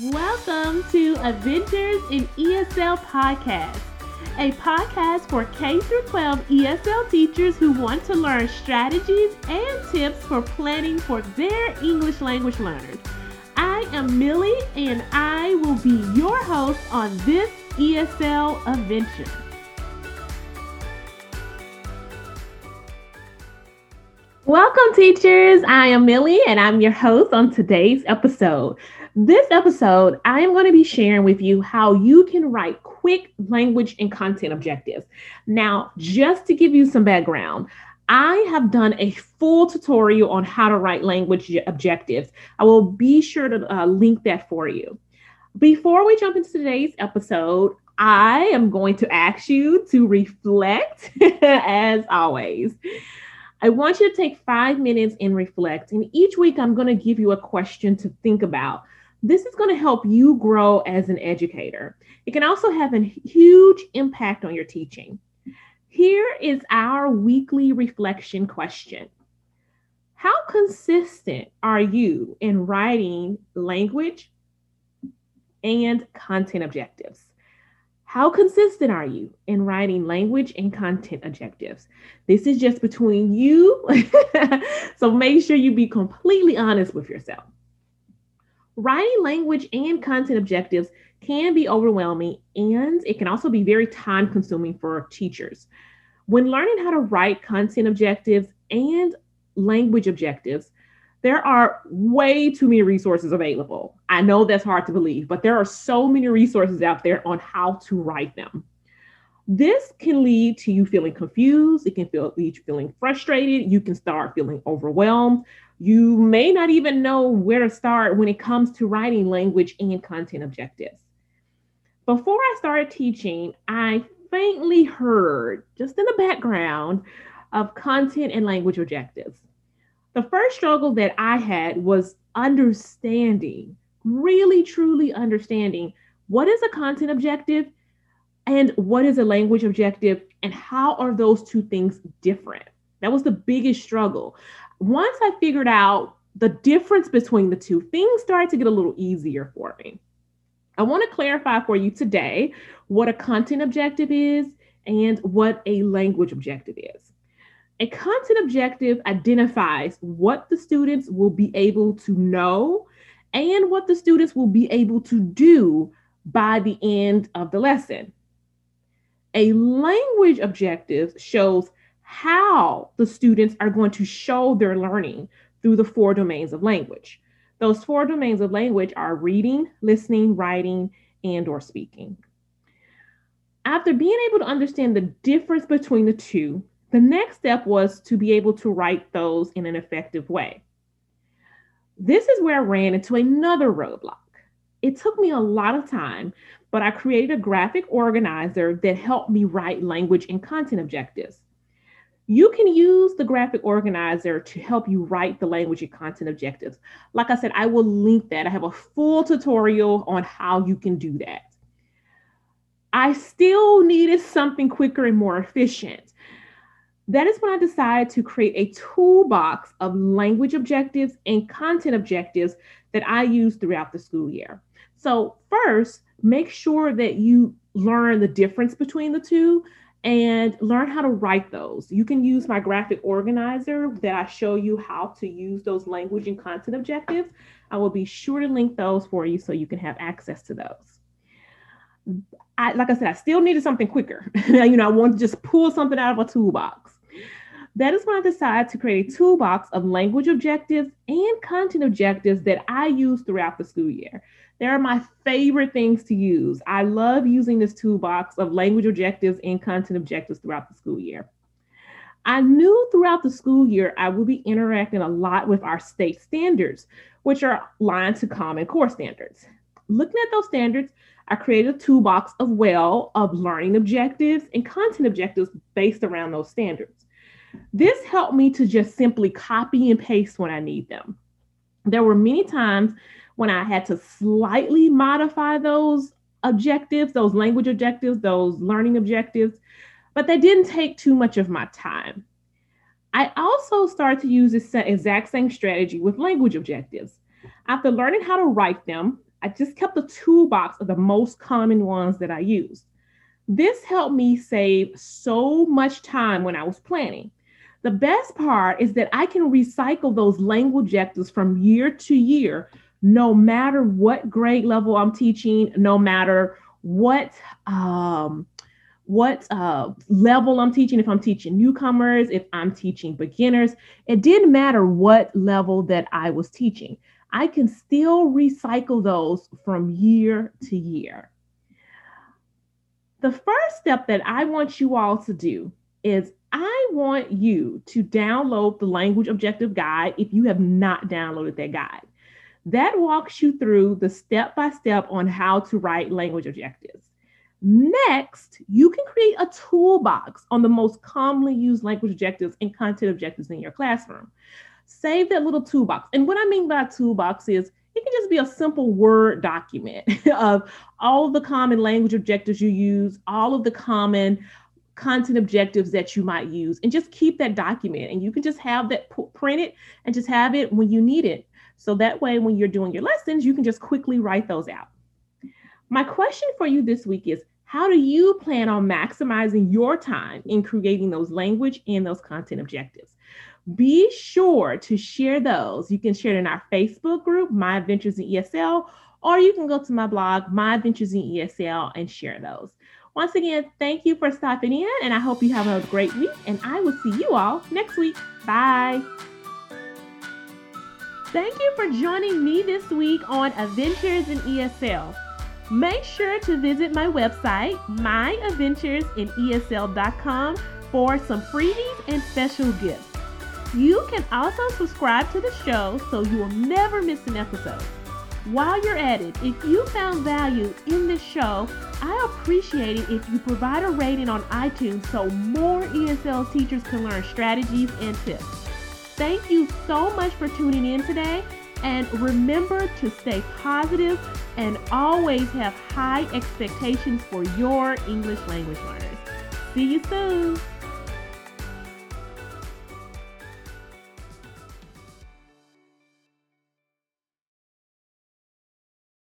Welcome to Adventures in ESL Podcast, a podcast for K 12 ESL teachers who want to learn strategies and tips for planning for their English language learners. I am Millie and I will be your host on this ESL adventure. Welcome, teachers. I am Millie and I'm your host on today's episode. This episode, I am going to be sharing with you how you can write quick language and content objectives. Now, just to give you some background, I have done a full tutorial on how to write language objectives. I will be sure to uh, link that for you. Before we jump into today's episode, I am going to ask you to reflect as always. I want you to take five minutes and reflect. And each week, I'm going to give you a question to think about. This is going to help you grow as an educator. It can also have a huge impact on your teaching. Here is our weekly reflection question How consistent are you in writing language and content objectives? How consistent are you in writing language and content objectives? This is just between you. so make sure you be completely honest with yourself. Writing language and content objectives can be overwhelming and it can also be very time consuming for teachers. When learning how to write content objectives and language objectives, there are way too many resources available. I know that's hard to believe, but there are so many resources out there on how to write them. This can lead to you feeling confused. It can feel lead you feeling frustrated. You can start feeling overwhelmed. You may not even know where to start when it comes to writing language and content objectives. Before I started teaching, I faintly heard, just in the background, of content and language objectives. The first struggle that I had was understanding, really truly understanding what is a content objective and what is a language objective and how are those two things different. That was the biggest struggle once I figured out the difference between the two, things started to get a little easier for me. I want to clarify for you today what a content objective is and what a language objective is. A content objective identifies what the students will be able to know and what the students will be able to do by the end of the lesson. A language objective shows how the students are going to show their learning through the four domains of language. Those four domains of language are reading, listening, writing, and or speaking. After being able to understand the difference between the two, the next step was to be able to write those in an effective way. This is where I ran into another roadblock. It took me a lot of time, but I created a graphic organizer that helped me write language and content objectives. You can use the graphic organizer to help you write the language and content objectives. Like I said, I will link that. I have a full tutorial on how you can do that. I still needed something quicker and more efficient. That is when I decided to create a toolbox of language objectives and content objectives that I use throughout the school year. So, first, make sure that you learn the difference between the two and learn how to write those. You can use my graphic organizer that I show you how to use those language and content objectives. I will be sure to link those for you so you can have access to those. I, like I said, I still needed something quicker. you know, I want to just pull something out of a toolbox. That is when I decided to create a toolbox of language objectives and content objectives that I use throughout the school year. They're my favorite things to use. I love using this toolbox of language objectives and content objectives throughout the school year. I knew throughout the school year I would be interacting a lot with our state standards, which are aligned to Common Core standards. Looking at those standards, I created a toolbox of well of learning objectives and content objectives based around those standards. This helped me to just simply copy and paste when I need them. There were many times when I had to slightly modify those objectives, those language objectives, those learning objectives, but they didn't take too much of my time. I also started to use this exact same strategy with language objectives. After learning how to write them, I just kept a toolbox of the most common ones that I used. This helped me save so much time when I was planning. The best part is that I can recycle those language objectives from year to year, no matter what grade level I'm teaching, no matter what um, what uh, level I'm teaching, if I'm teaching newcomers, if I'm teaching beginners, it didn't matter what level that I was teaching. I can still recycle those from year to year. The first step that I want you all to do is I want you to download the language objective guide if you have not downloaded that guide. That walks you through the step by step on how to write language objectives. Next, you can create a toolbox on the most commonly used language objectives and content objectives in your classroom. Save that little toolbox. And what I mean by toolbox is it can just be a simple Word document of all of the common language objectives you use, all of the common content objectives that you might use and just keep that document and you can just have that p- printed and just have it when you need it. So that way when you're doing your lessons you can just quickly write those out. My question for you this week is how do you plan on maximizing your time in creating those language and those content objectives? Be sure to share those. You can share it in our facebook group my adventures in esl or you can go to my blog my adventures in esl and share those once again, thank you for stopping in, and I hope you have a great week. And I will see you all next week. Bye. Thank you for joining me this week on Adventures in ESL. Make sure to visit my website, myadventuresinesl.com, for some freebies and special gifts. You can also subscribe to the show so you will never miss an episode. While you're at it, if you found value in this show, I appreciate it if you provide a rating on iTunes so more ESL teachers can learn strategies and tips. Thank you so much for tuning in today. And remember to stay positive and always have high expectations for your English language learners. See you soon.